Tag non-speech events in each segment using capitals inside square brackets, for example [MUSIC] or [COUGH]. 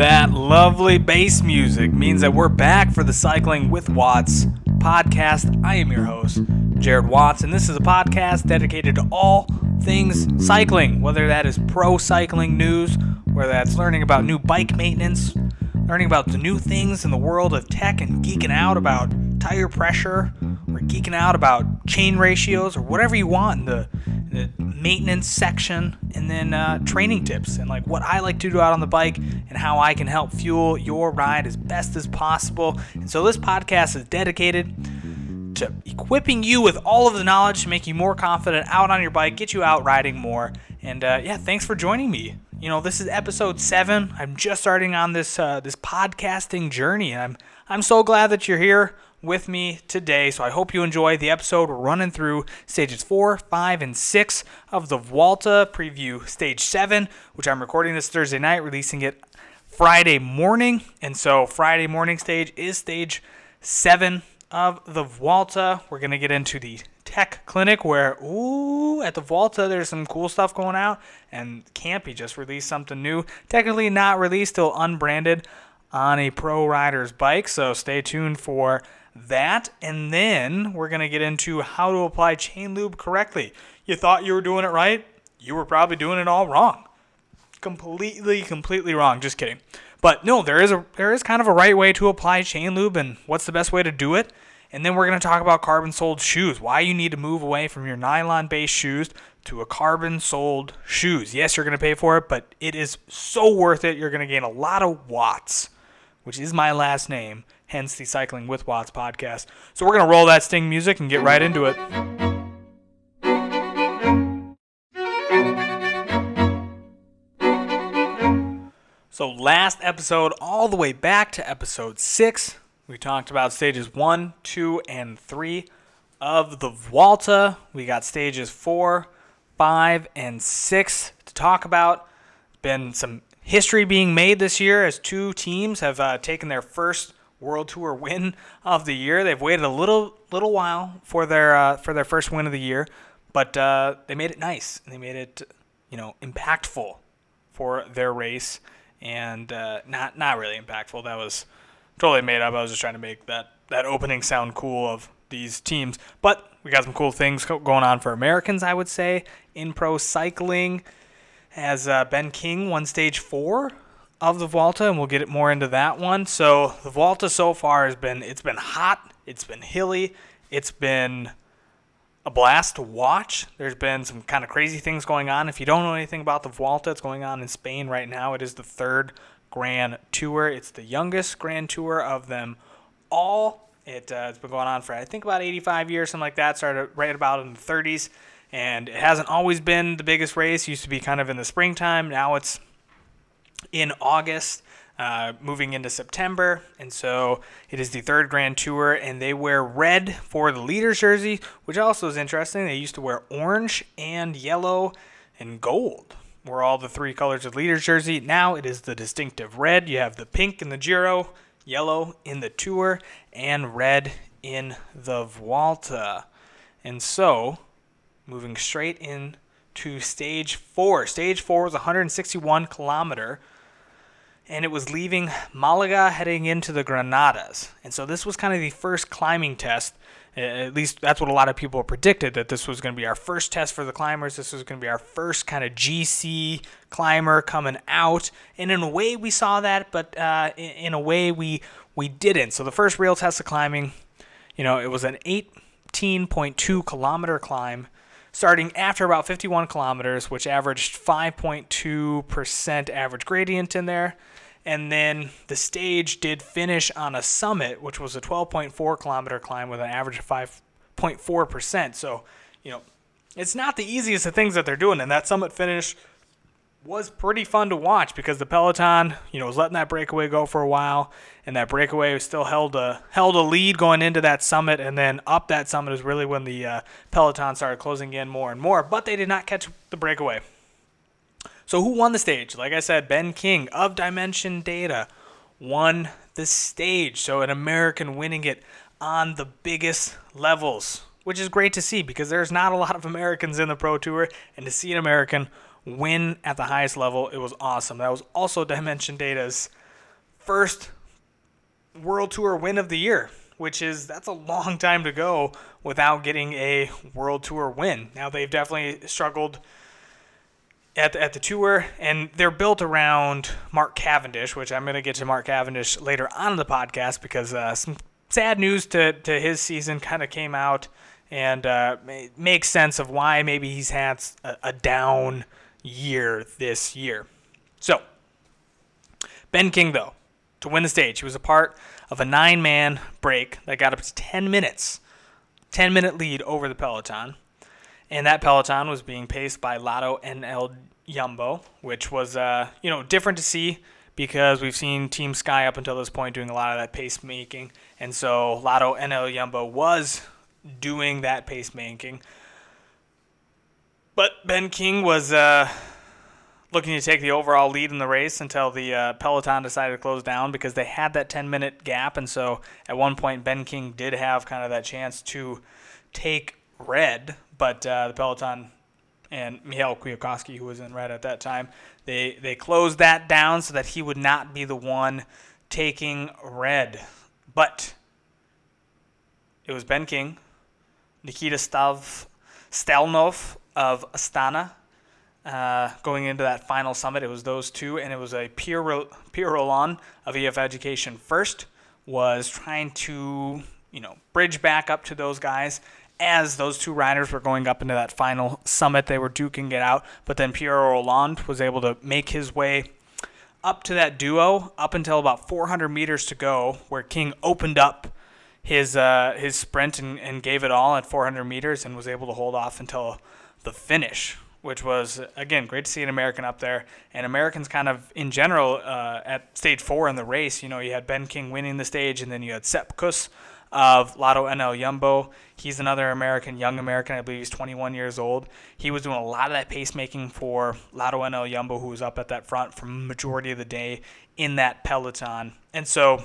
That lovely bass music means that we're back for the Cycling with Watts podcast. I am your host, Jared Watts, and this is a podcast dedicated to all things cycling, whether that is pro cycling news, whether that's learning about new bike maintenance, learning about the new things in the world of tech and geeking out about tire pressure, or geeking out about chain ratios, or whatever you want in the, in the maintenance section, and then uh, training tips and like what I like to do out on the bike and how I can help fuel your ride as best as possible. And so this podcast is dedicated to equipping you with all of the knowledge to make you more confident out on your bike, get you out riding more. And uh, yeah, thanks for joining me. You know, this is episode seven. I'm just starting on this uh, this podcasting journey, and I'm I'm so glad that you're here with me today. So I hope you enjoy the episode. We're running through stages four, five, and six of the Vuelta preview stage seven, which I'm recording this Thursday night, releasing it Friday morning. And so Friday morning stage is stage seven of the Vuelta. We're gonna get into the tech clinic where ooh at the Vuelta there's some cool stuff going out and Campy just released something new. Technically not released, still unbranded on a pro rider's bike. So stay tuned for that. And then we're going to get into how to apply chain lube correctly. You thought you were doing it right? You were probably doing it all wrong. Completely, completely wrong. Just kidding. But no, there is a there is kind of a right way to apply chain lube and what's the best way to do it. And then we're going to talk about carbon soled shoes. Why you need to move away from your nylon based shoes to a carbon soled shoes. Yes, you're going to pay for it, but it is so worth it. You're going to gain a lot of watts, which is my last name, hence the Cycling with Watts podcast. So we're going to roll that sting music and get right into it. So, last episode, all the way back to episode six, we talked about stages one, two, and three of the Vuelta. We got stages four, five, and six to talk about. Been some history being made this year as two teams have uh, taken their first World Tour win of the year. They've waited a little little while for their uh, for their first win of the year, but uh, they made it nice they made it you know impactful for their race and uh, not not really impactful. That was totally made up. I was just trying to make that that opening sound cool of these teams. But we got some cool things going on for Americans, I would say, in pro cycling. As uh, Ben King won stage four of the Vuelta, and we'll get it more into that one. So the Vuelta so far has been it's been hot, it's been hilly, it's been a blast to watch. There's been some kind of crazy things going on. If you don't know anything about the Vuelta, it's going on in Spain right now. It is the third Grand Tour. It's the youngest Grand Tour of them all. It, uh, it's been going on for I think about 85 years, something like that. Started right about in the 30s, and it hasn't always been the biggest race. It used to be kind of in the springtime. Now it's in August, uh, moving into September. And so it is the third Grand Tour, and they wear red for the leader's jersey, which also is interesting. They used to wear orange and yellow and gold were all the three colors of leader's jersey. Now it is the distinctive red. You have the pink in the Giro, yellow in the Tour, and red in the Vuelta. And so, moving straight into stage four. Stage four was 161 kilometer and it was leaving Malaga heading into the Granadas. And so this was kind of the first climbing test. At least that's what a lot of people predicted that this was going to be our first test for the climbers. This was going to be our first kind of GC climber coming out. And in a way, we saw that, but uh, in a way, we we didn't. So the first real test of climbing, you know, it was an 18.2 kilometer climb starting after about 51 kilometers, which averaged 5.2% average gradient in there. And then the stage did finish on a summit, which was a 12.4 kilometer climb with an average of 5.4%. So, you know, it's not the easiest of things that they're doing. And that summit finish was pretty fun to watch because the peloton, you know, was letting that breakaway go for a while, and that breakaway was still held a held a lead going into that summit, and then up that summit is really when the uh, peloton started closing in more and more. But they did not catch the breakaway. So who won the stage? Like I said, Ben King of Dimension Data won the stage. So an American winning it on the biggest levels, which is great to see because there's not a lot of Americans in the Pro Tour, and to see an American win at the highest level. It was awesome. That was also Dimension Data's first World Tour win of the year, which is that's a long time to go without getting a World Tour win. Now they've definitely struggled at the, at the tour, and they're built around Mark Cavendish, which I'm going to get to Mark Cavendish later on in the podcast because uh, some sad news to, to his season kind of came out and uh, makes sense of why maybe he's had a, a down year this year. So, Ben King, though, to win the stage, he was a part of a nine man break that got up to 10 minutes, 10 minute lead over the Peloton. And that Peloton was being paced by Lotto and El Yumbo, which was, uh, you know, different to see because we've seen Team Sky up until this point doing a lot of that pacemaking. And so Lotto NL Jumbo was doing that pacemaking. But Ben King was uh, looking to take the overall lead in the race until the uh, Peloton decided to close down because they had that 10 minute gap. And so at one point, Ben King did have kind of that chance to take red, but uh, the Peloton and Michał Kwiatkowski, who was in red at that time, they, they closed that down so that he would not be the one taking red. But it was Ben King, Nikita Stav, Stalnov of Astana. Uh, going into that final summit, it was those two, and it was a Pierre, Rolland of EF Education first was trying to, you know, bridge back up to those guys as those two riders were going up into that final summit. They were duking it out, but then Pierre Rolland was able to make his way up to that duo up until about 400 meters to go, where King opened up his uh, his sprint and, and gave it all at 400 meters and was able to hold off until the finish, which was again great to see an American up there. And Americans kind of in general uh, at stage four in the race, you know, you had Ben King winning the stage, and then you had Sepp Kuss of Lotto NL Jumbo. He's another American, young American. I believe he's 21 years old. He was doing a lot of that pacemaking for Lotto NL Jumbo, who was up at that front for majority of the day in that peloton. And so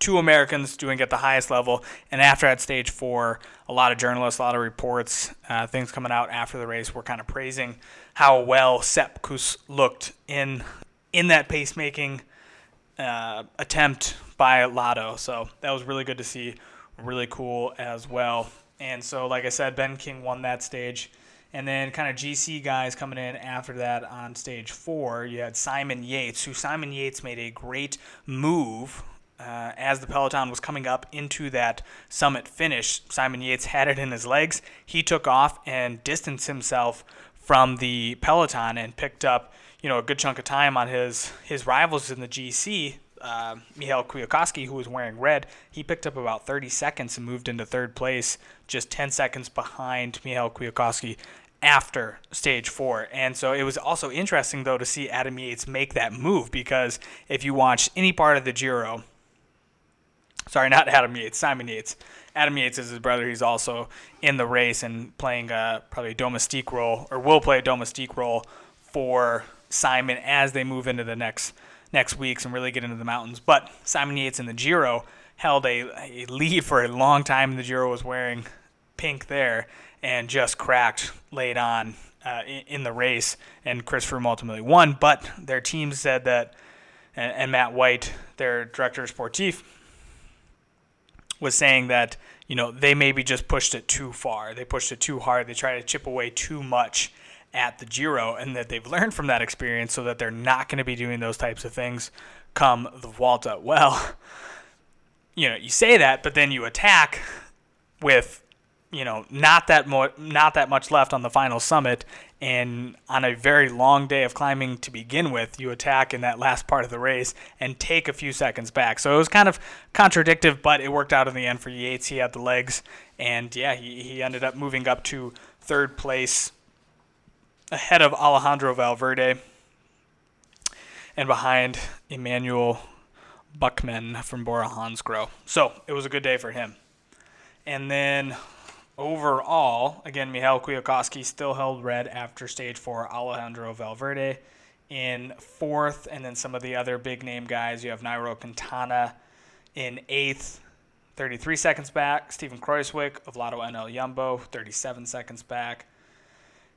two Americans doing at the highest level. And after that stage four, a lot of journalists, a lot of reports, uh, things coming out after the race were kind of praising how well Sepp Kuss looked in in that pacemaking uh, attempt by Lotto. So that was really good to see, really cool as well. And so, like I said, Ben King won that stage. And then, kind of GC guys coming in after that on stage four, you had Simon Yates, who Simon Yates made a great move uh, as the Peloton was coming up into that summit finish, Simon Yates had it in his legs. He took off and distanced himself from the Peloton and picked up, you know, a good chunk of time on his his rivals in the GC. Uh, Michał Kwiatkowski, who was wearing red, he picked up about 30 seconds and moved into third place, just 10 seconds behind Michał Kwiatkowski after stage four. And so it was also interesting, though, to see Adam Yates make that move because if you watch any part of the Giro, sorry, [LAUGHS] not Adam Yates, Simon Yates. Adam Yates is his brother. He's also in the race and playing a, probably a domestique role, or will play a domestique role for Simon as they move into the next next weeks and really get into the mountains. But Simon Yates in the Giro held a, a lead for a long time. The Giro was wearing pink there and just cracked late on uh, in, in, the race. And Chris Froome ultimately won. But their team said that, and, and Matt White, their director sportif, was saying that you know they maybe just pushed it too far. They pushed it too hard. They tried to chip away too much at the Giro, and that they've learned from that experience, so that they're not going to be doing those types of things come the Vuelta. Well, you know, you say that, but then you attack with you know not that mo- not that much left on the final summit and on a very long day of climbing to begin with you attack in that last part of the race and take a few seconds back. So it was kind of contradictive but it worked out in the end for Yates. He had the legs and yeah he, he ended up moving up to third place ahead of Alejandro Valverde and behind Emanuel Buchmann from Bora Hansgrohe. So it was a good day for him. And then overall, again, Michał Kwiatkowski still held red after stage four. Alejandro Valverde in fourth, and then some of the other big name guys. You have Nairo Quintana in eighth, 33 seconds back. Steven Kruijswijk of Lotto NL Jumbo, 37 seconds back.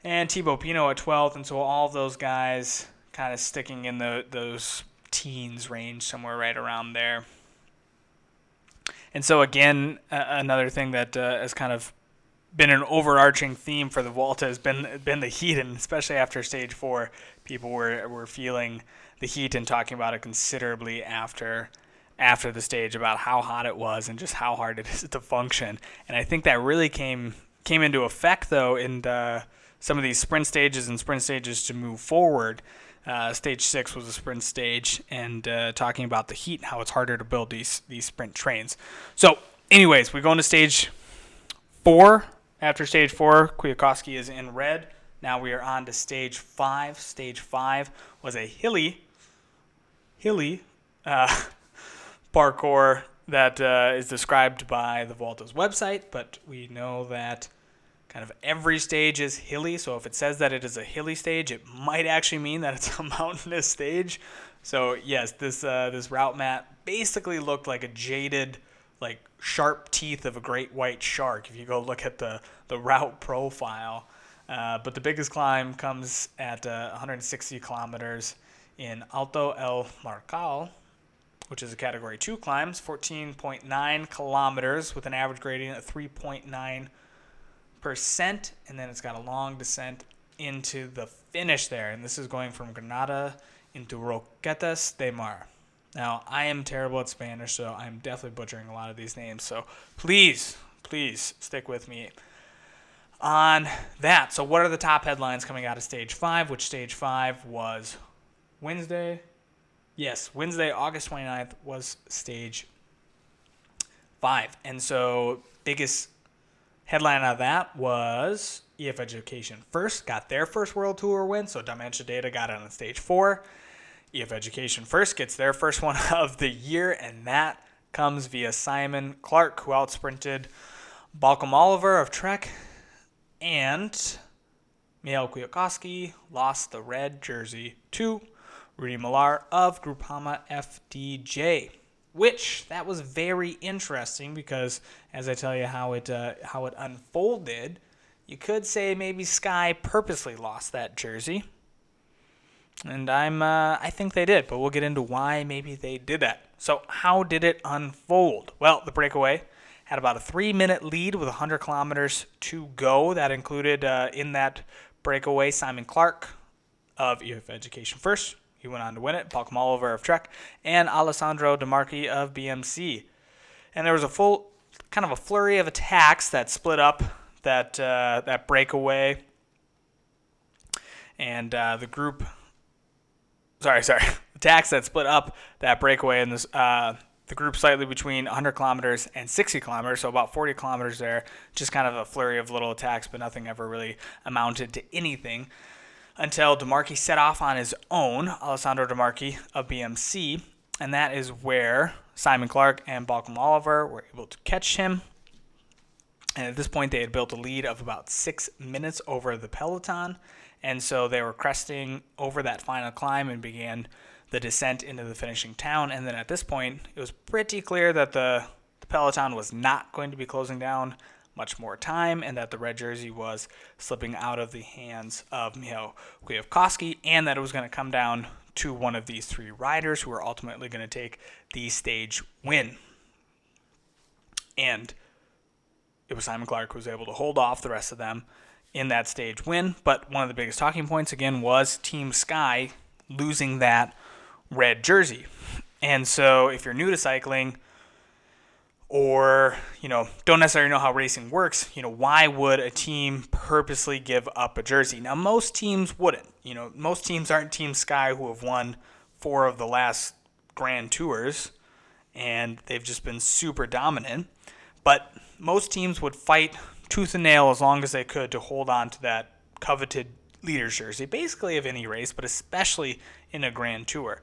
And Thibaut Pinot at 12th. And so all of those guys kind of sticking in the those teens range, somewhere right around there. And so again, uh, another thing that uh, has kind of been an overarching theme for the Vuelta has been been the heat, and especially after stage four, people were were feeling the heat and talking about it considerably after after the stage about how hot it was and just how hard it [LAUGHS] is to function. And I think that really came came into effect though in the, some of these sprint stages and sprint stages to move forward. Uh, stage six was a sprint stage, and uh, talking about the heat and how it's harder to build these these sprint trains. So, anyways, we go into stage four. After stage four, Kwiatkowski is in red. Now we are on to stage five. Stage five was a hilly, hilly uh, [LAUGHS] parkour that uh, is described by the Vuelta's website, but we know that kind of every stage is hilly. So if it says that it is a hilly stage, it might actually mean that it's a [LAUGHS] mountainous stage. So yes, this uh, this route map basically looked like a jaded, like sharp teeth of a great white shark. If you go look at the the route profile, uh, but the biggest climb comes at uh, 160 kilometers in Alto El Marchal, which is a Category 2 climbs, 14.9 kilometers with an average gradient of 3.9 percent, and then it's got a long descent into the finish there. And this is going from Granada into Roquetas de Mar. Now, I am terrible at Spanish, so I'm definitely butchering a lot of these names. So please, please stick with me on that. So, what are the top headlines coming out of stage five? Which stage five was Wednesday? Yes, Wednesday, August 29th was stage five. And so, biggest Headline out of that was EF Education First got their first World Tour win, so Dimension Data got it on stage four. EF Education First gets their first one [LAUGHS] of the year, and that comes via Simon Clarke, who outsprinted Bauke Mollema of Trek, and Michał Kwiatkowski lost the red jersey to Rudy Molard of Groupama FDJ which that was very interesting because as I tell you how it uh, how it unfolded, you could say maybe Sky purposely lost that jersey. And I'm uh, I think they did, but we'll get into why maybe they did that. So how did it unfold? Well, the breakaway had about a three minute lead with 100 kilometers to go. That included uh, in that breakaway Simon Clarke of EF Education First, he went on to win it. Bauke Mollema of Trek and Alessandro De Marchi of BMC. And there was a full kind of a flurry of attacks that split up that uh, that breakaway. And uh, the group, sorry, sorry, [LAUGHS] attacks that split up that breakaway and this. Uh, the group slightly between 100 kilometers and 60 kilometers, so about 40 kilometers there. Just kind of a flurry of little attacks, but nothing ever really amounted to anything until De Marchi set off on his own, Alessandro De Marchi of BMC, and that is where Simon Clarke and Bauke Mollema were able to catch him. And at this point, they had built a lead of about six minutes over the peloton, and so they were cresting over that final climb and began the descent into the finishing town. And then at this point, it was pretty clear that the, the peloton was not going to be closing down much more time and that the red jersey was slipping out of the hands of Michał Kwiatkowski and that it was going to come down to one of these three riders who were ultimately going to take the stage win. And it was Simon Clarke who was able to hold off the rest of them in that stage win. But one of the biggest talking points again was Team Sky losing that red jersey. And so if you're new to cycling, or you know don't necessarily know how racing works you know why would a team purposely give up a jersey now most teams wouldn't you know most teams aren't team sky who have won four of the last grand tours and they've just been super dominant but most teams would fight tooth and nail as long as they could to hold on to that coveted leader's jersey basically of any race but especially in a grand tour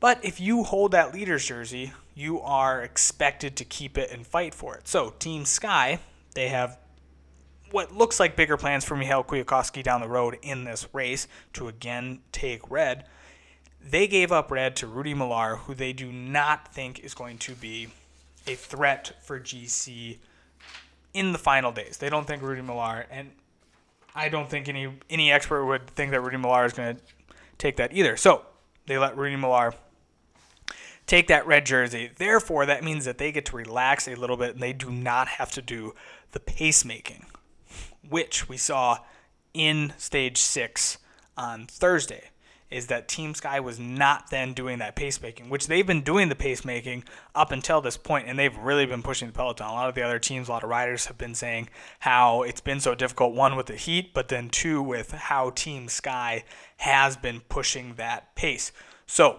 but if you hold that leader's jersey, you are expected to keep it and fight for it. So, Team Sky, they have what looks like bigger plans for Michał Kwiatkowski down the road in this race to again take red. They gave up red to Rudy Molard, who they do not think is going to be a threat for GC in the final days. They don't think Rudy Molard, and I don't think any any expert would think that Rudy Molard is going to take that either. So they let Rudy Molard take that red jersey. Therefore, that means that they get to relax a little bit and they do not have to do the pacemaking, which we saw in stage six on Thursday. Is that Team Sky was not then doing that pacemaking, which they've been doing the pacemaking up until this point, and they've really been pushing the peloton. A lot of the other teams, a lot of riders have been saying how it's been so difficult, one with the heat, but then two with how Team Sky has been pushing that pace. So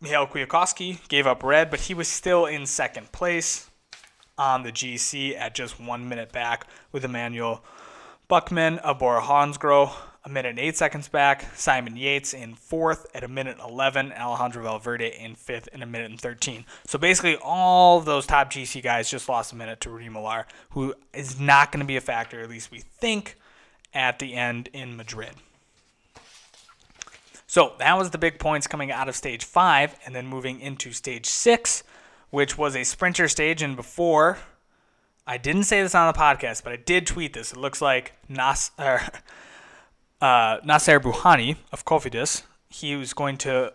Michał Kwiatkowski gave up red, but he was still in second place on the GC at just one minute back with Emanuel Buchmann of Bora Hansgrohe a minute and eight seconds back. Simon Yates in fourth at a minute 11. Alejandro Valverde in fifth in a minute and 13. So basically, all those top GC guys just lost a minute to Rudy Molard, who is not going to be a factor, at least we think, at the end in Madrid. So that was the big points coming out of stage five, and then moving into stage six, which was a sprinter stage. And before, I didn't say this on the podcast, but I did tweet this. It looks like Nas, [LAUGHS] uh, uh, Nacer Bouhanni of Cofidis, he was going to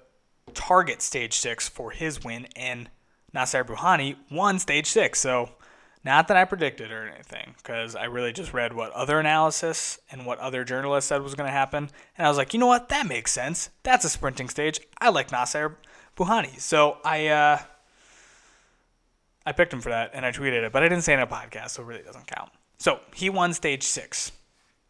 target stage six for his win, and Nacer Bouhanni won stage six. So not that I predicted or anything, because I really just read what other analysis and what other journalists said was going to happen. And I was like, you know what? That makes sense. That's a sprinting stage. I like Nacer Bouhanni. So I uh, I picked him for that and I tweeted it, but I didn't say it in a podcast, so it really doesn't count. So he won stage six.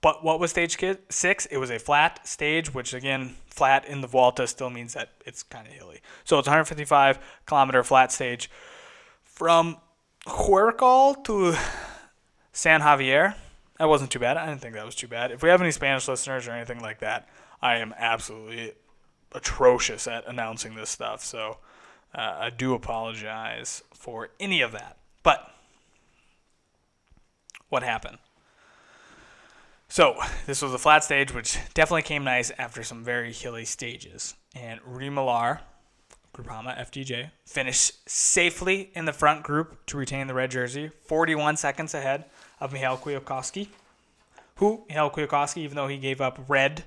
But what was stage six? It was a flat stage, which again, flat in the Vuelta still means that it's kind of hilly. So it's 155 kilometer flat stage from Huércal to San Javier. That wasn't too bad. I didn't think that was too bad. If we have any Spanish listeners or anything like that, I am absolutely atrocious at announcing this stuff. So uh, I do apologize for any of that. But what happened? So this was a flat stage, which definitely came nice after some very hilly stages. And Rudy Molard Groupama FDJ finished safely in the front group to retain the red jersey, 41 seconds ahead of Michał Kwiatkowski, who, Michał Kwiatkowski, even though he gave up red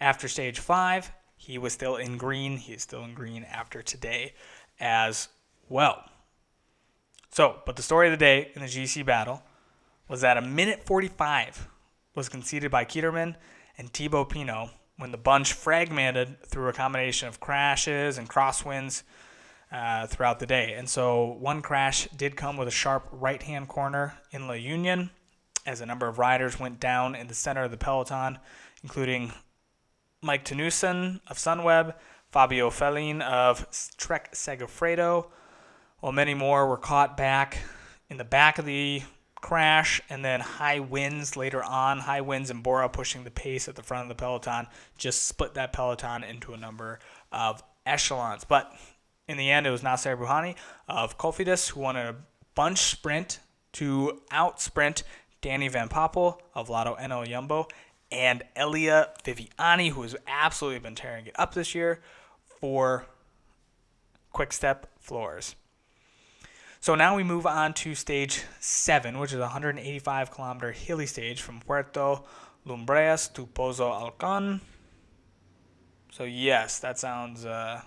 after stage five, he was still in green. He is still in green after today as well. So, but the story of the day in the GC battle was that a minute 45 was conceded by Kelderman and Thibaut Pinot when the bunch fragmented through a combination of crashes and crosswinds uh, throughout the day. And so one crash did come with a sharp right hand corner in La Union as a number of riders went down in the center of the peloton, including Mike Teunissen of Sunweb, Fabio Felline of Trek Segafredo, while many more were caught back in the back of the crash and then high winds later on. High winds and Bora pushing the pace at the front of the peloton just split that peloton into a number of echelons. But in the end, it was Nacer Bouhanni of Cofidis who won a bunch sprint to out sprint Danny Van Poppel of Lotto NL Jumbo and Elia Viviani, who has absolutely been tearing it up this year for Quick Step Floors. So now we move on to stage seven, which is a 185 kilometer hilly stage from Puerto Lumbreras to Pozo Alcon. So yes, that sounds uh,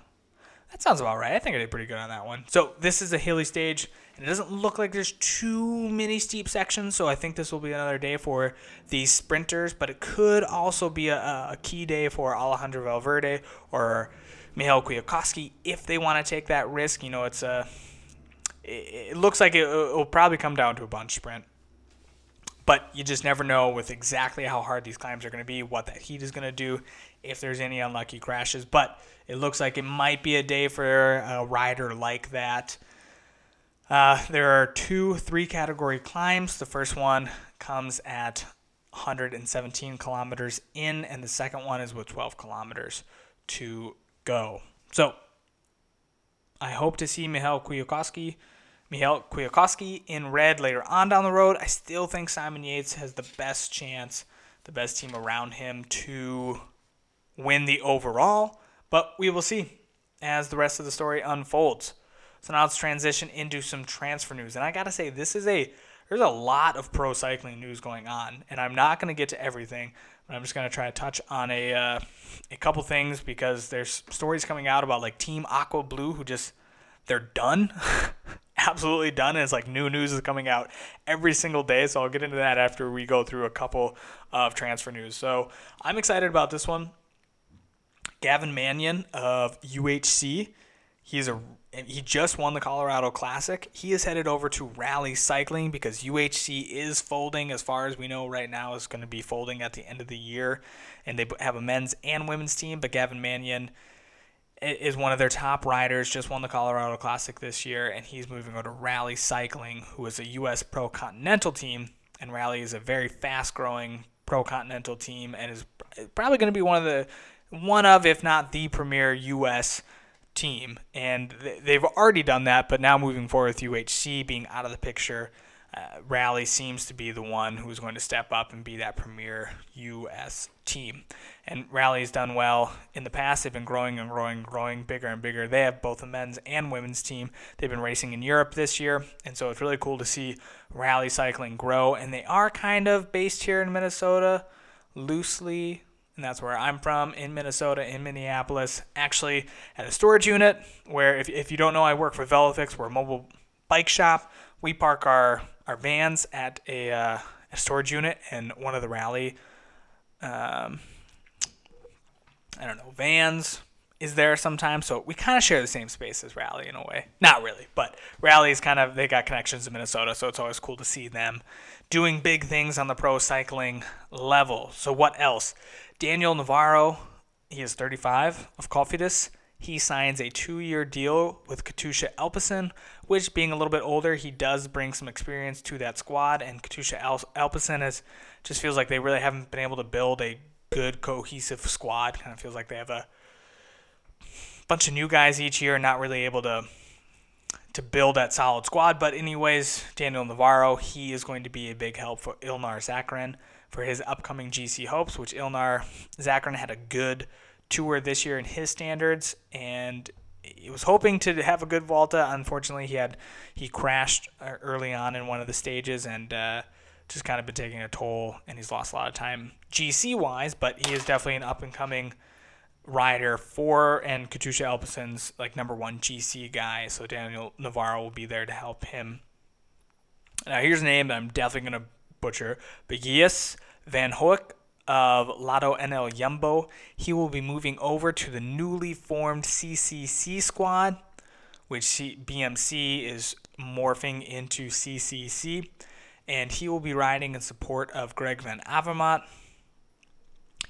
that sounds about right. I think I did pretty good on that one. So this is a hilly stage, and it doesn't look like there's too many steep sections. So I think this will be another day for these sprinters, but it could also be a, a key day for Alejandro Valverde or Michał Kwiatkowski if they want to take that risk. You know, it's a it looks like it will probably come down to a bunch sprint. But you just never know with exactly how hard these climbs are going to be, what that heat is going to do, if there's any unlucky crashes. But it looks like it might be a day for a rider like that. Uh, there are two three category climbs. The first one comes at 117 kilometers in, and the second one is with 12 kilometers to go. So I hope to see Michał Kwiatkowski Michał Kwiatkowski in red later on down the road. I still think Simon Yates has the best chance, the best team around him to win the overall, but we will see as the rest of the story unfolds. So now let's transition into some transfer news. And I got to say, this is a there's a lot of pro cycling news going on, and I'm not going to get to everything, But I'm just gonna try to touch on a uh, a couple things because there's stories coming out about like Team Aqua Blue who just they're done, [LAUGHS] absolutely done. And it's like new news is coming out every single day. So I'll get into that after we go through a couple of transfer news. So I'm excited about this one. Gavin Mannion of UHC. He's a he just won the Colorado Classic. He is headed over to Rally Cycling because UHC is folding, as far as we know right now, is going to be folding at the end of the year, and they have a men's and women's team. But Gavin Mannion is one of their top riders. Just won the Colorado Classic this year, and he's moving over to Rally Cycling, who is a U.S. Pro Continental team, and Rally is a very fast-growing Pro Continental team, and is probably going to be one of the one of, if not the premier U.S. team. And they've already done that, but now moving forward with UHC being out of the picture, uh, Rally seems to be the one who's going to step up and be that premier U.S. team. And Rally's done well in the past. They've been growing and growing, growing bigger and bigger. They have both a men's and women's team. They've been racing in Europe this year, and so it's really cool to see Rally Cycling grow. And they are kind of based here in Minnesota, loosely and that's where I'm from in Minnesota, in Minneapolis, actually at a storage unit where, if, if you don't know, I work for Velofix. We're a mobile bike shop. We park our, our vans at a, uh, a storage unit, and one of the rally, um, I don't know, vans is there sometimes. So we kind of share the same space as Rally in a way. Not really, but Rally is kind of, they got connections in Minnesota, so it's always cool to see them doing big things on the pro cycling level. So, what else? Daniel Navarro, he is 35 of Cofidis. He signs a two year deal with Katusha Alpecin, which, being a little bit older, he does bring some experience to that squad. And Katusha Alpecin is, just feels like they really haven't been able to build a good, cohesive squad. Kind of feels like they have a bunch of new guys each year, not really able to to build that solid squad. But anyways, Daniel Navarro, he is going to be a big help for Ilnar Zakarin for his upcoming GC hopes, which Ilnar Zakarin had a good tour this year in his standards, and he was hoping to have a good Volta. Unfortunately, he had he crashed uh, early on in one of the stages and uh, just kind of been taking a toll, and he's lost a lot of time GC wise. But he is definitely an up and coming rider for and Katusha Alpecin's like number one GC guy. So Daniel Navarro will be there to help him. Now here's a name that I'm definitely gonna butcher. Begius Van Hoecke of Lotto NL Jumbo. He will be moving over to the newly formed CCC squad, which BMC is morphing into CCC. And he will be riding in support of Greg Van Avermaet.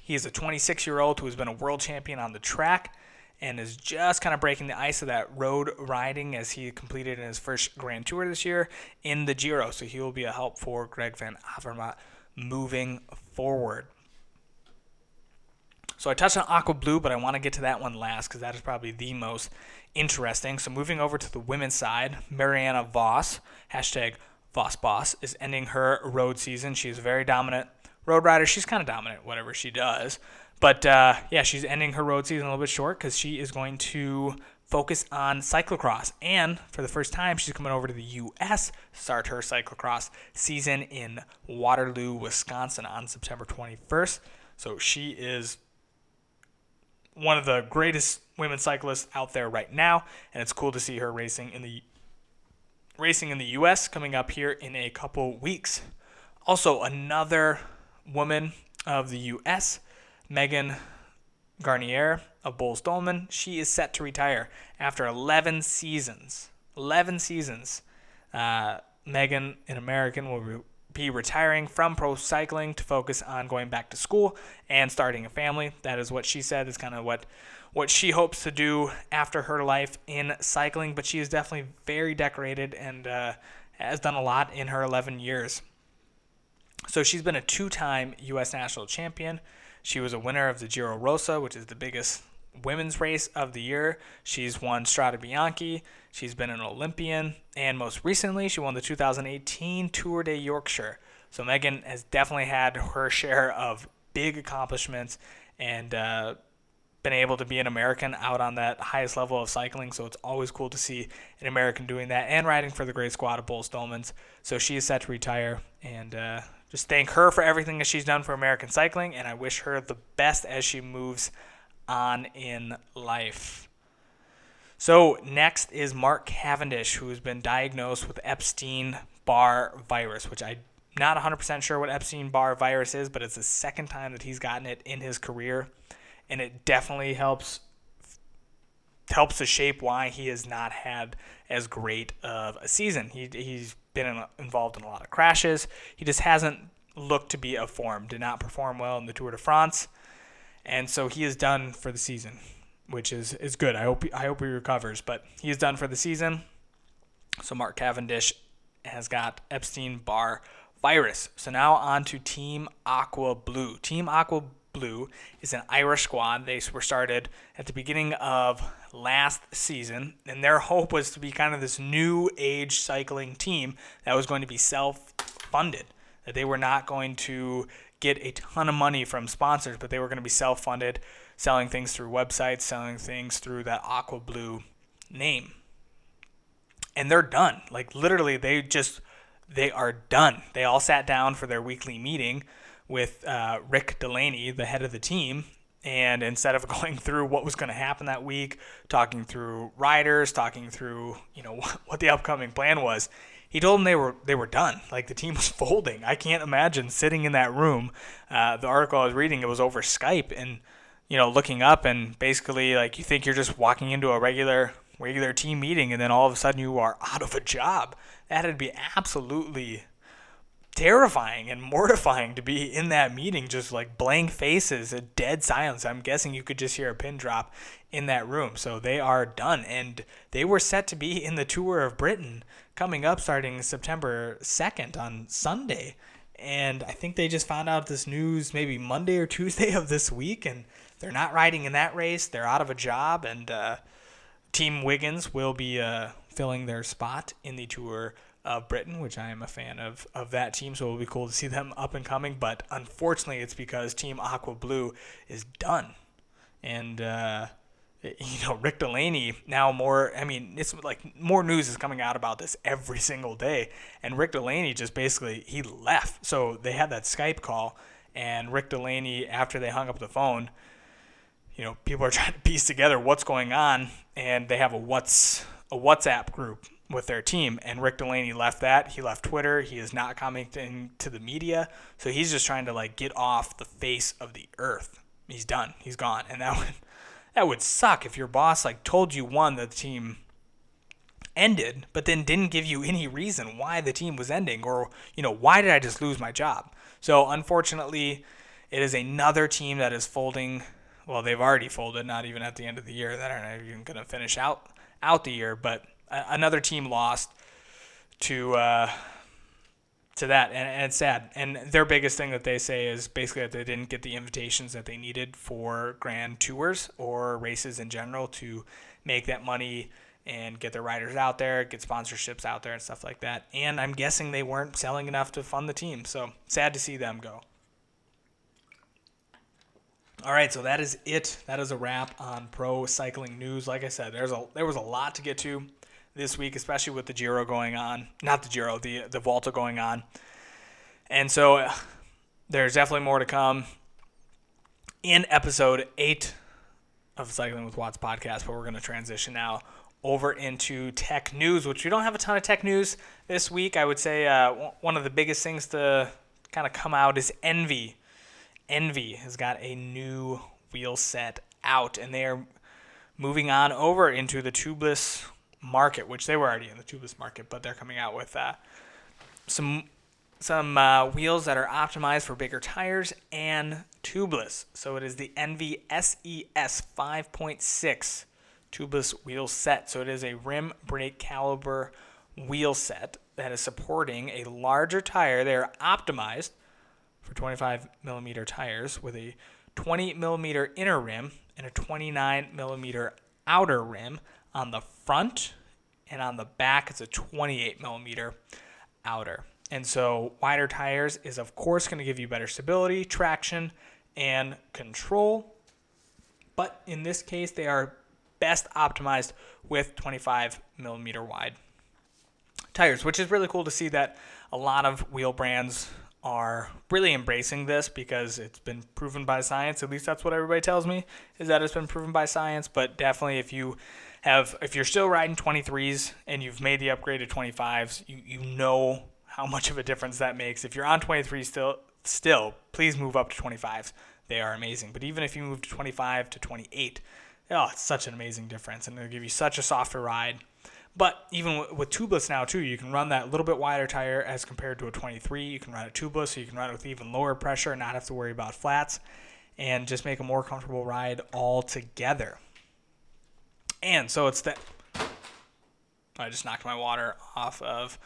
He is a 26 year old who has been a world champion on the track and is just kind of breaking the ice of that road riding as he completed in his first Grand Tour this year in the Giro. So he will be a help for Greg Van Avermaet moving forward. So I touched on Aqua Blue, but I want to get to that one last because that is probably the most interesting. So moving over to the women's side, Marianne Vos, hashtag Vos Boss, is ending her road season. She is very dominant road rider. She's kind of dominant, whatever she does. But uh, yeah, she's ending her road season a little bit short because she is going to focus on cyclocross. And for the first time, she's coming over to the U.S. start her cyclocross season in Waterloo, Wisconsin on September 21st. So she is one of the greatest women cyclists out there right now, and it's cool to see her racing in the racing in the U.S. coming up here in a couple weeks. Also, another woman of the U.S. Megan Guarnier of Boels Dolman. She is set to retire after 11 seasons. 11 seasons. Uh, Megan, an American, will be retiring from pro cycling to focus on going back to school and starting a family. That is what she said. Is kind of what what she hopes to do after her life in cycling. But she is definitely very decorated and uh, has done a lot in her 11 years. So she's been a two-time U.S. national champion. She was a winner of the Giro Rosa, which is the biggest women's race of the year. She's won Strade Bianche. She's been an Olympian. And most recently, she won the 2018 Tour de Yorkshire. So Megan has definitely had her [LAUGHS] share of big accomplishments and uh, been able to be an American out on that highest level of cycling. So it's always cool to see an American doing that and riding for the great squad of Boels Dolmans. So she is set to retire and uh, just thank her for everything that she's done for American cycling, and I wish her the best as she moves on in life. So, next is Mark Cavendish, who has been diagnosed with Epstein Barr virus, which I'm not 100% sure what Epstein Barr virus is, but it's the second time that he's gotten it in his career. And it definitely helps helps to shape why he has not had as great of a season. He, he's been in, involved in a lot of crashes. He just hasn't looked to be a form, did not perform well in the Tour de France. And so he is done for the season, which is, is good. I hope, I hope he recovers, but he is done for the season. So Mark Cavendish has got Epstein Barr virus. So now on to Team Aqua Blue. Team Aqua Blue is an Irish squad. They were started at the beginning of last season, and their hope was to be kind of this new age cycling team that was going to be self funded. That they were not going to get a ton of money from sponsors, but they were going to be self funded, selling things through websites, selling things through that Aqua Blue name. And they're done. Like literally, they just they are done. They all sat down for their weekly meeting with uh, Rick Delaney, the head of the team, and instead of [LAUGHS] going through what was going to happen that week, talking through riders, talking through you know [LAUGHS] what the upcoming plan was, he told them they were they were done. Like the team [LAUGHS] was folding. I can't imagine sitting in that room. Uh, the article I was reading it was over Skype and you know looking up and basically like you think you're just walking into a regular regular team meeting and then all of a sudden you are out of a job. That'd be absolutely terrifying and [LAUGHS] mortifying to be in that meeting, just like blank faces, a dead silence. I'm guessing you could just hear a pin drop in that room. So they are done. And they were set to be in the Tour of Britain coming up starting September 2nd on Sunday. And I think they just found out this news maybe Monday or [LAUGHS] Tuesday of this week. And they're not riding in that race. They're out of a job. And uh, Team Wiggins will be uh, filling their spot in the Tour of Britain, which I am a fan of of that team. So it'll be cool to see them up and coming. But unfortunately, it's because Team Aqua Blue is done, and uh, [LAUGHS] you know Rick Delaney now more. I mean, it's like more news is coming out about this every single day, and Rick Delaney just basically he left. So they had that Skype call, and Rick Delaney after they hung up the phone. You know, people are [LAUGHS] trying to piece together what's going on, and they have a what's a WhatsApp group with their team. And Rick Delaney left that. He left Twitter. He is not commenting to the media. So he's just trying to like get off the face of the earth. He's done. He's gone. And that [LAUGHS] would that would suck if your boss like told you one that the team ended, but then didn't give you any reason why the team was ending or you know why did I just lose my job. So unfortunately, it is another team that is folding. Well, they've already folded, not even at the end of the year. That are not even going to finish out out the year, but another team lost to uh, to that, and, and, it's sad. And their biggest thing that they say is basically that they didn't get the invitations that they needed for grand tours or races in general to make that money and get their riders out there, get sponsorships out there, and stuff like that. And I'm guessing they weren't selling enough to fund the team, so sad to see them go. All right, so that is it. That is a wrap on pro cycling news. Like I said, there's a there was a lot to get to this week, especially with the Giro going on. Not the Giro, the the Vuelta going on. And so uh, there's definitely more to come in episode 8 of Cycling with Watts podcast, but we're going to transition now over into tech news, which we don't have a ton of tech news this week. I would say uh, one of the biggest things to kind of come out is ENVE. ENVE has got a new wheel set out, and they are moving on over into the tubeless market, which they were already in the tubeless market, but they're coming out with uh, some some uh, wheels that are optimized for bigger tires and tubeless. So it is the ENVE SES 5.6 tubeless wheel set. So it is a rim brake caliber wheel set that is supporting a larger tire. They are optimized for 25 millimeter tires with a 20 millimeter inner rim and a 29 millimeter outer rim on the front, and on the back, it's a 28 millimeter outer. And so, wider tires is, of course, going to give you better stability, traction, and control. But in this case, they are best optimized with 25 millimeter wide tires, which is really cool to see that a lot of wheel brands are really embracing this because it's been proven by science. At least that's what everybody tells me is that it's been proven by science. But definitely, if you have, if you're still riding 23s and you've made the upgrade to 25s, you, you know how much of a difference that makes. If you're on 23 still, still, please move up to 25s. They are amazing. But even if you move to 25 to 28, oh, it's such an amazing difference, and it'll give you such a softer ride. But even with, tubeless now too, you can run that little bit wider tire as compared to a 23. You can run a tubeless, so you can run it with even lower pressure and not have to worry about flats, and just make a more comfortable ride altogether. And so it's that. I just knocked my water off of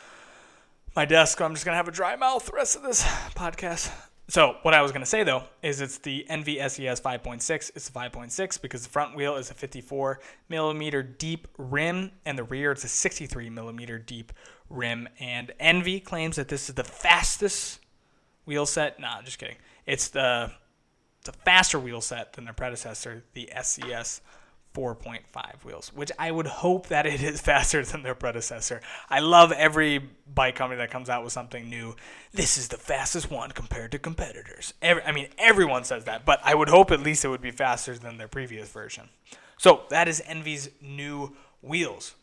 my desk. I'm just gonna have a dry mouth the rest of this podcast. So what I was gonna say though is it's the ENVE SES 5.6. It's the 5.6 because the front wheel is a 54 millimeter deep rim and the rear it's a 63 millimeter deep rim. And ENVE claims that this is the fastest wheel set. Nah, just kidding. It's the it's a faster wheel set than their predecessor, the SES 4.5 wheels, which I would hope that it is [LAUGHS] faster than their predecessor. I love every bike company that comes out with something new. This is the fastest one compared to competitors. Every, I mean, everyone says that, but I would hope at least it would be faster than their previous version. So that is ENVE's new wheels.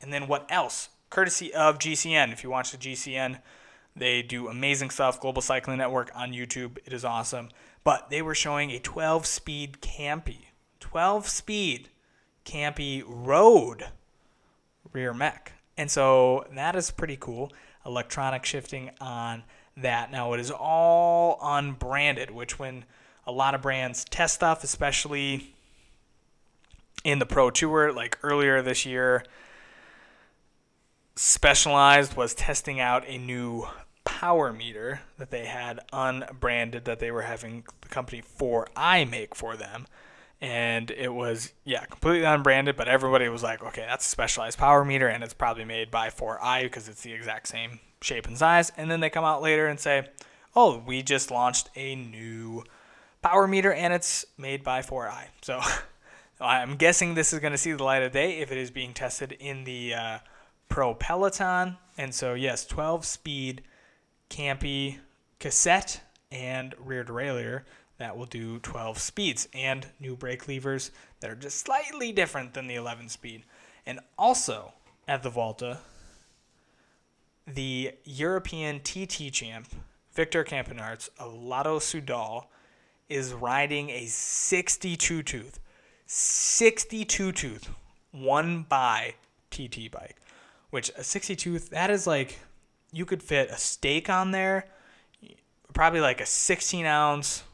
And then what else? Courtesy of GCN. If you watch the GCN, they do amazing stuff. Global Cycling Network on YouTube. It is awesome. But they were showing a 12 speed Campy. 12 speed Campy Road rear mech. And so that is pretty cool. Electronic shifting on that. Now it is all unbranded, which when a lot of brands test stuff, especially in the Pro Tour, like earlier this year, Specialized was testing out a new power meter that they had unbranded that they were having the company 4iiii make for them and it was yeah completely unbranded but everybody was like okay that's a specialized power meter and it's probably made by 4iiii because it's the exact same shape and size. And then they come out later and say oh we just launched a new power meter and it's made by 4iiii so [LAUGHS] i'm guessing this is going to see the light of day if it is being tested in the uh, pro peloton. And so yes 12 speed campy cassette and rear derailleur that will do 12 speeds and new brake levers that are just slightly different than the 11 speed. And also at the Volta, the European TT champ, Victor Campenaerts of Soudal, is riding a 62 tooth, 62 tooth, one by TT bike, which a 60 tooth, that is like, you could fit a steak on there, probably like a 16 ounce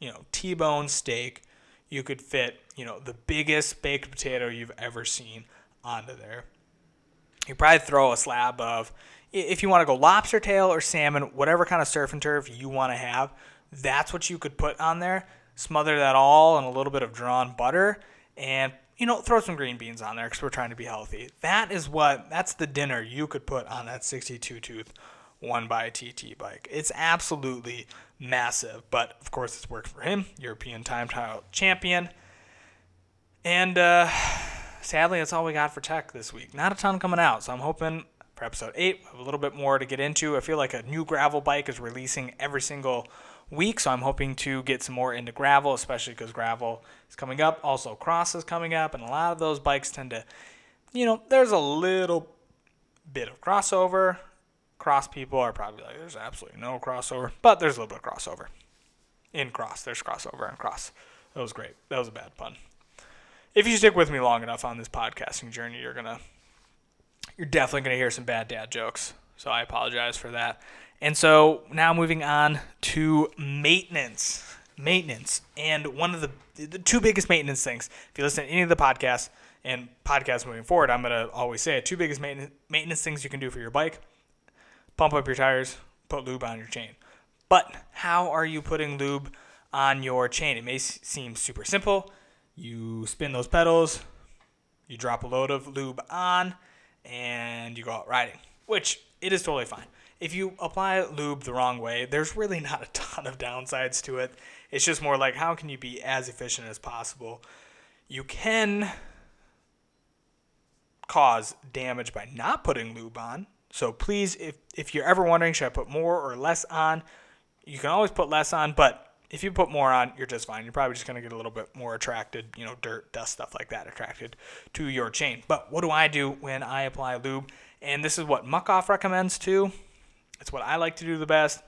you know, T-bone steak, you could fit, you know, the biggest baked potato you've ever seen onto there. You probably throw a slab of, if you want to go lobster tail or salmon, whatever kind of surf and turf you want to have, that's what you could put on there. Smother that all in a little bit of drawn butter and you know, throw some green beans on there because we're trying to be healthy. That is what, that's the dinner you could put on that 62 tooth one by a TT bike. It's absolutely massive, but of course it's worked for him, European time trial champion. And uh, sadly, that's all we got for tech this week. Not a ton coming out, so I'm hoping for episode 8 we have a little bit more to get into. I feel like a new gravel bike is releasing every single week, so I'm hoping to get some more into gravel, especially because gravel is coming up. Also, cross is coming up, and a lot of those bikes tend to, you know, there's a little bit of crossover cross people are probably like, there's absolutely no crossover, but there's a little bit of crossover. In cross, there's crossover and cross. That was great. That was a bad pun. If you stick with me long enough on this podcasting journey, you're gonna, you're definitely gonna hear some bad dad jokes. So I apologize for that. And so now moving on to maintenance. Maintenance. And one of the the two biggest maintenance things, if you listen to any of the podcasts and podcasts moving forward, I'm gonna always say it. Two biggest maintenance maintenance things you can do for your bike pump up your tires, put lube on your chain. But how are you putting lube on your chain? It may seem super simple. You spin those pedals, you drop a load of lube on, and you go out riding, which it is totally fine. If you apply lube the wrong way, there's really [LAUGHS] not a ton of downsides to it. It's just more like how can you be as efficient as possible? You can cause damage by not putting lube on, So please, if, if you're ever wondering, should I put more or less on? You can always put less on, but if you put more on, you're just fine. You're probably just going to get a little bit more attracted, you know, dirt, dust, stuff like that attracted to your chain. But what do I do when I apply lube? And this is what Muc-Off recommends too. It's what I like to do the best.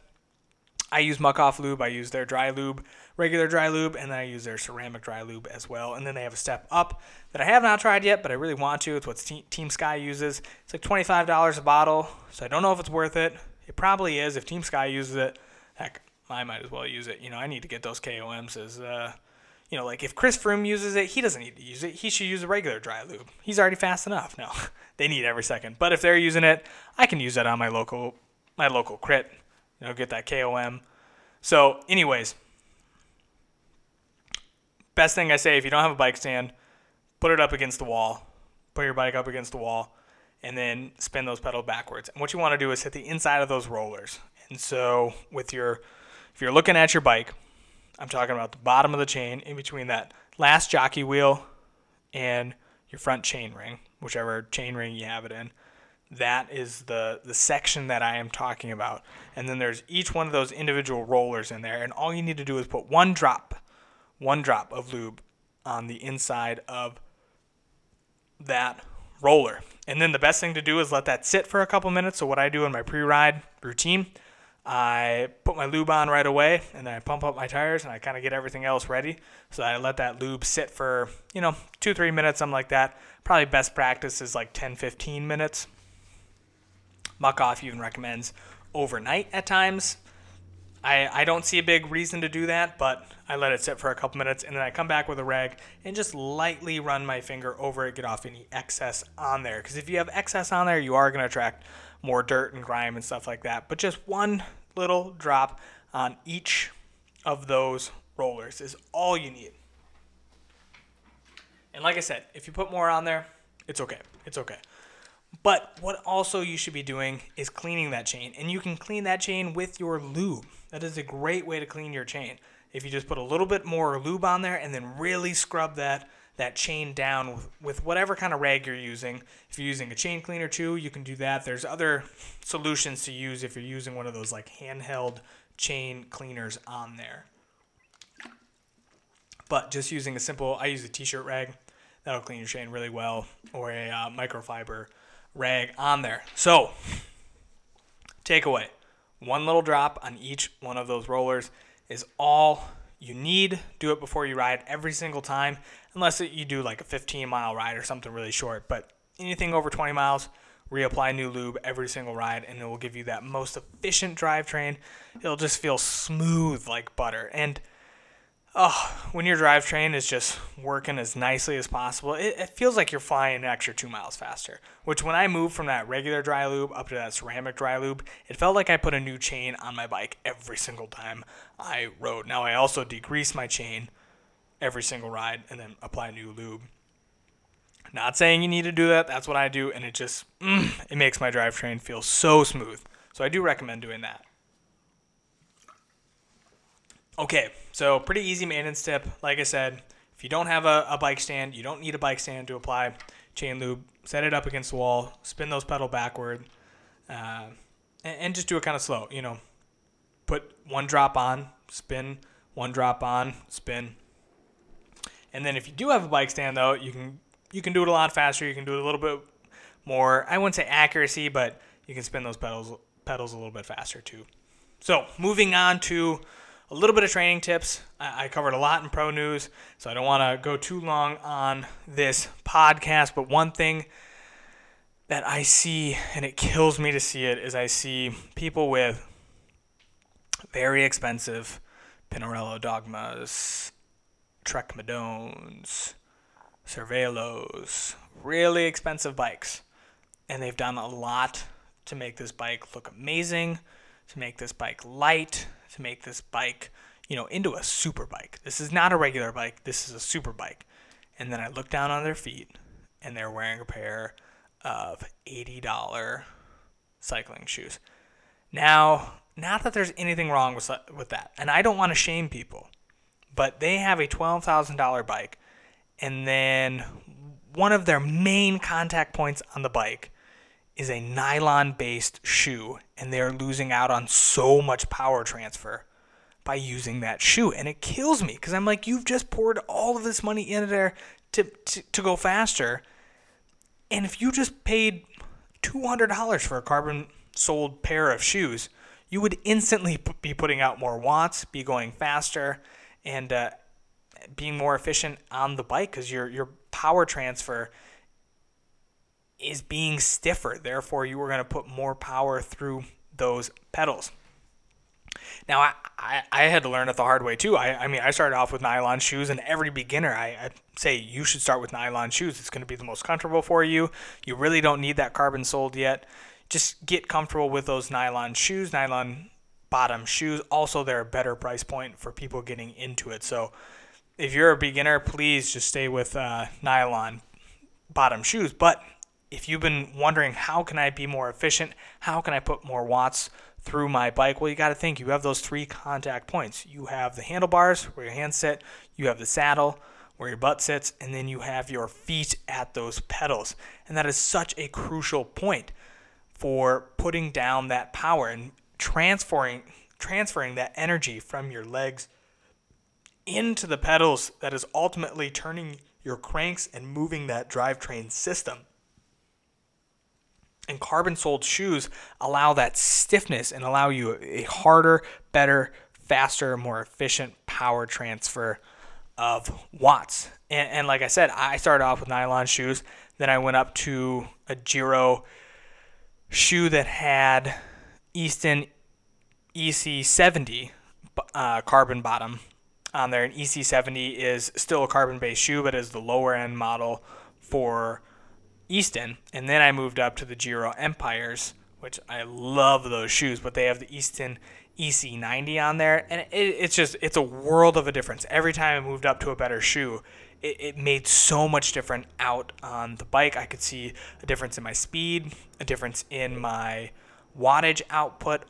I use Muc-Off lube. I use their dry lube, regular dry lube, and then I use their ceramic dry lube as well. And then they have a step up that I have not tried yet, but I really want to. It's what Team Sky uses. It's like $25 a bottle, so I don't know if it's worth it. It probably is. If Team Sky uses it, heck, I might as well use it. You know, I need to get those KOMs as, uh, you know, like if Chris Froome uses it, he doesn't need to use it. He should use a regular dry lube. He's already fast enough. No, [LAUGHS] they need every second. But if they're using it, I can use that on my local, my local crit you know, get that KOM. So, anyways, best thing I say if you don't have a bike stand, put it up against the wall, put your bike up against the wall, and then spin those pedals backwards. And what you want to do is hit the inside of those rollers. And so, with your, if you're looking at your bike, I'm talking about the bottom of the chain in between that last jockey wheel and your front chain ring, whichever chain ring you have it in that is the the section that I am talking about. And then there's each one of those individual rollers in there, and all you need to do is put one drop, one drop of lube on the inside of that roller. And then the best thing to do is let that sit for a couple minutes. So what I do in my pre-ride routine, I put my lube on right away and then I pump up my tires and I kind of get everything else ready. So I let that lube sit for, you know, two, three minutes, something like that. Probably best practice is like 10, 15 minutes. Muc-Off even recommends overnight at times. I, I don't see a big reason to do that, but I let it sit for a couple minutes and then I come back with a rag and just lightly run my finger over it, get off any excess on there. Because if you have excess on there, you are going to attract more dirt and grime and stuff like that. But just one little drop on each of those rollers is all you need. And like I said, if you put more on there, it's okay. It's okay. But what also you should be doing is cleaning that chain. And you can clean that chain with your lube. That is a great way to clean your chain. If you just put a little bit more lube on there and then really scrub that that chain down with, with whatever kind of rag you're using. If you're using a chain cleaner too, you can do that. There's other solutions to use if you're using one of those like handheld chain cleaners on there. But just using a simple, I use a t-shirt rag. That'll clean your chain really well, or a uh, microfiber rag on there. So, takeaway one little drop on each one of those rollers is all you need. Do it before you ride every single time, unless you do like a 15 mile ride or something really short. But anything over 20 miles, reapply new lube every single ride, and it will give you that most efficient drivetrain. It'll just feel smooth like butter. And oh, when your drivetrain is just working as nicely as possible, it, it, feels like you're flying an extra two miles faster. Which, when I moved from that regular dry lube up to that ceramic dry lube, it felt like I put a new chain on my bike every single time I rode. Now, I also degrease my chain every single ride and then apply new lube. Not saying you need to do that. That's what I do, and it just mm, it makes my drivetrain feel so smooth. So I do recommend doing that. Okay, so pretty easy maintenance tip. Like I said, if you don't have a, a bike stand, you don't need a bike stand to apply chain lube. Set it up against the wall, spin those pedal backward, uh, and, and just do it kind of slow. You know, put one drop on, spin, one drop on, spin. And then if you do have a bike stand though, you can you can do it a lot faster. You can do it a little bit more. I wouldn't say accuracy, but you can spin those pedals pedals a little bit faster too. So moving on to a little bit of training tips. I, I covered a lot in pro news, so I don't want to go too long on this podcast. But one thing that I see, and it kills me to see it, is I see people with very expensive Pinarello Dogmas, Trek Madones, Cervelos, really expensive bikes. And they've done a lot to make this bike look amazing, to make this bike light, to make this bike, you know, into a super bike. This is not a regular bike. This is a super bike. And then I look down on their feet, and they're wearing a pair of $80 cycling shoes. Now, not that there's anything wrong with with that, and I don't want to shame people, but they have a $12,000 bike, and then one of their main contact points on the bike is a nylon based shoe, and they're losing out on so much power transfer by using that shoe. And it kills me because I'm like, you've just poured all of this money into there to, to, to go faster. And if you just paid $200 for a carbon soled pair of shoes, you would instantly be putting out more watts, be going faster, and uh, being more efficient on the bike because your your power transfer is being stiffer. Therefore, you are going to put more power through those pedals. Now, I, I, I, had to learn it the hard way too. I, I mean, I started off with nylon shoes, and every beginner, I, I say you should start with nylon shoes. It's going to be the most comfortable for you. You really don't need that carbon soled yet. Just get comfortable with those nylon shoes, nylon bottom shoes. Also, they're a better price point for people getting into it. So, if you're a beginner, please just stay with uh, nylon bottom shoes. But if you've been wondering how can I be more efficient, how can I put more watts through my bike, well, you got to think you have those three contact points. You have the handlebars where your hands sit, you have the saddle where your butt sits, and then you have your feet at those pedals. And that is such a crucial point for putting down that power and transferring transferring that energy from your legs into the pedals that is ultimately turning your cranks and moving that drivetrain system. And carbon soled shoes allow that stiffness and allow you a harder, better, faster, more efficient power transfer of watts. And, and, like I said, I started off with nylon shoes. Then I went up to a Giro shoe that had Easton EC70 uh, carbon bottom on there. And EC70 is still a carbon based shoe, but is the lower end model for Easton, and then I moved up to the Giro Empires, which I love those shoes, but they have the Easton EC90 on there, and it, it's just it's a world of a difference. Every time I moved up to a better shoe, it, it made so much different out on the bike. I could see a difference in my speed, a difference in my wattage output,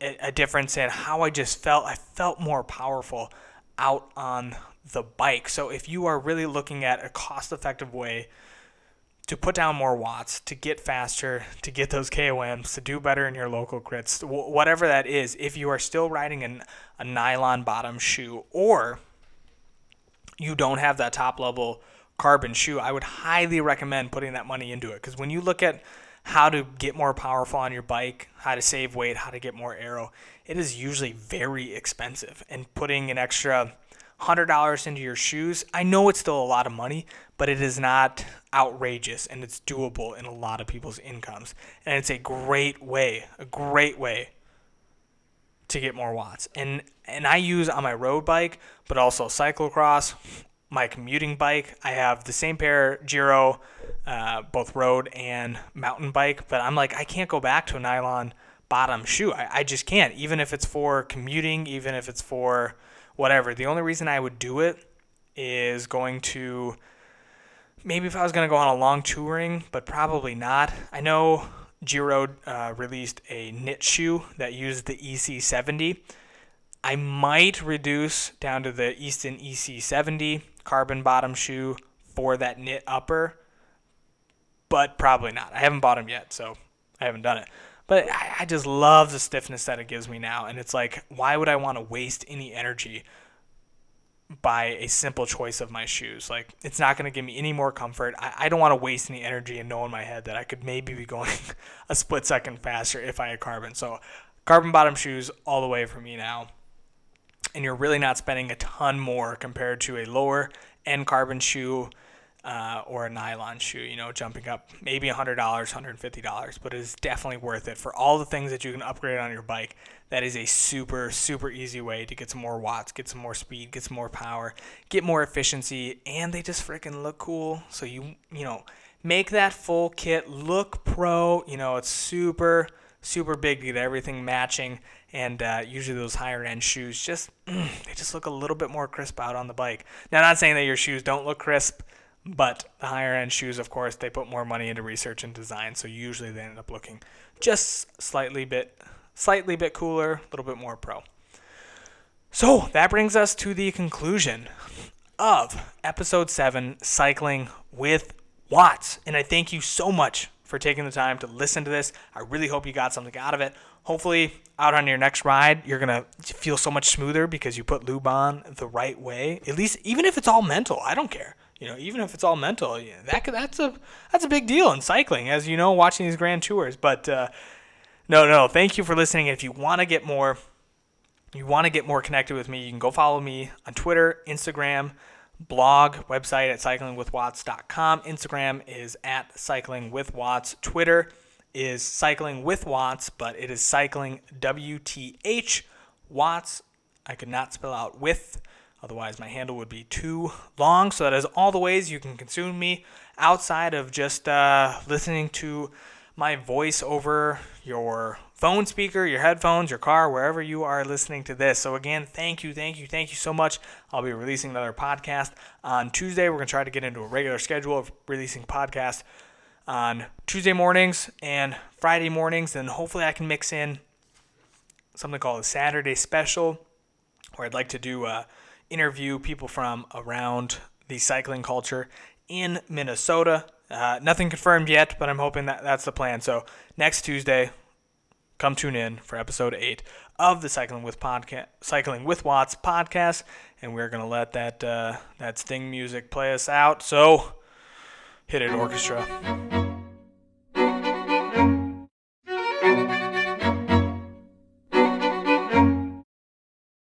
a, a difference in how I just felt. I felt more powerful out on the bike. So if you are really looking at a cost-effective way to put down more watts, to get faster, to get those KOMs, to do better in your local crits, whatever that is, if you are still riding an, a nylon bottom shoe or you don't have that top level carbon shoe, I would highly recommend putting that money into it. Because when you look at how to get more powerful on your bike, how to save weight, how to get more aero, it is usually very expensive. And putting an extra $100 into your shoes, I know it's still a lot of money, but it is not outrageous and it's doable in a lot of people's incomes. And it's a great way, a great way to get more watts. And and I use on my road bike, but also cyclocross, my commuting bike. I have the same pair Giro, uh, both road and mountain bike, but I'm like I can't go back to a nylon bottom shoe. I, I just can't, even if it's for commuting, even if it's for whatever. The only reason I would do it is going to maybe if I was going to go on a long touring, but probably not. I know Giro uh, released a knit shoe that used the EC70. I might reduce down to the Easton EC70 carbon bottom shoe for that knit upper, but probably not. I haven't bought them yet, so I haven't done it. But I, I just love the stiffness that it gives me now. And it's like, why would I want to waste any energy by a simple choice of my shoes. Like it's not going to give me any more comfort. I, I don't want to waste any energy and know in my head that I could maybe be going [LAUGHS] a split second faster if I had carbon. So carbon bottom shoes all the way for me now. And you're really not spending a ton more compared to a lower end carbon shoe uh, or a nylon shoe, you know, jumping up maybe $100, $150, but it is definitely worth it for all the things that you can upgrade on your bike. That is a super, super easy way to get some more watts, get some more speed, get some more power, get more efficiency, and they just freaking look cool. So you, you know, make that full kit look pro. You know, it's super, super big to get everything matching. And uh, usually those higher end shoes just, [CLEARS THROAT] they just look a little bit more crisp out on the bike. Now, not saying that your shoes don't look crisp but the higher end shoes, of course, they put more money into research and design, so usually they end up looking just slightly bit slightly bit cooler, a little bit more pro. So that brings us to the conclusion of episode seven, cycling with Watts. And I thank you so much for taking the time to listen to this. I really hope you got something out of it. Hopefully, out on your next ride, you're gonna feel so much smoother because you put lube on the right way. At least, even if it's all mental, I don't care. You know, even if it's all mental, that that's a that's a big deal in cycling, as you know, watching these grand tours. But uh, no, no, thank you for listening. If you want to get more, you want to get more connected with me, you can go follow me on Twitter, Instagram blog website at cyclingwithwatts.com. Instagram is at cyclingwithwatts. Twitter is cycling with Watts, but it is cycling WTH Watts. I could not spell out with, otherwise my handle would be too long. So that is all the ways you can consume me outside of just uh, listening to my voice over your phone speaker, your headphones, your car, wherever you are listening to this. So, again, thank you, thank you, thank you so much. I'll be releasing another podcast on Tuesday. We're going to try to get into a regular schedule of releasing podcasts on Tuesday mornings and Friday mornings. And hopefully, I can mix in something called a Saturday special where I'd like to do uh, interview people from around the cycling culture in Minnesota. Uh, nothing confirmed yet, but I'm hoping that that's the plan. So next Tuesday, come tune in for episode eight of the Cycling with podcast, Cycling with Watts podcast, and we're gonna let that uh, that Sting music play us out. So hit it, orchestra.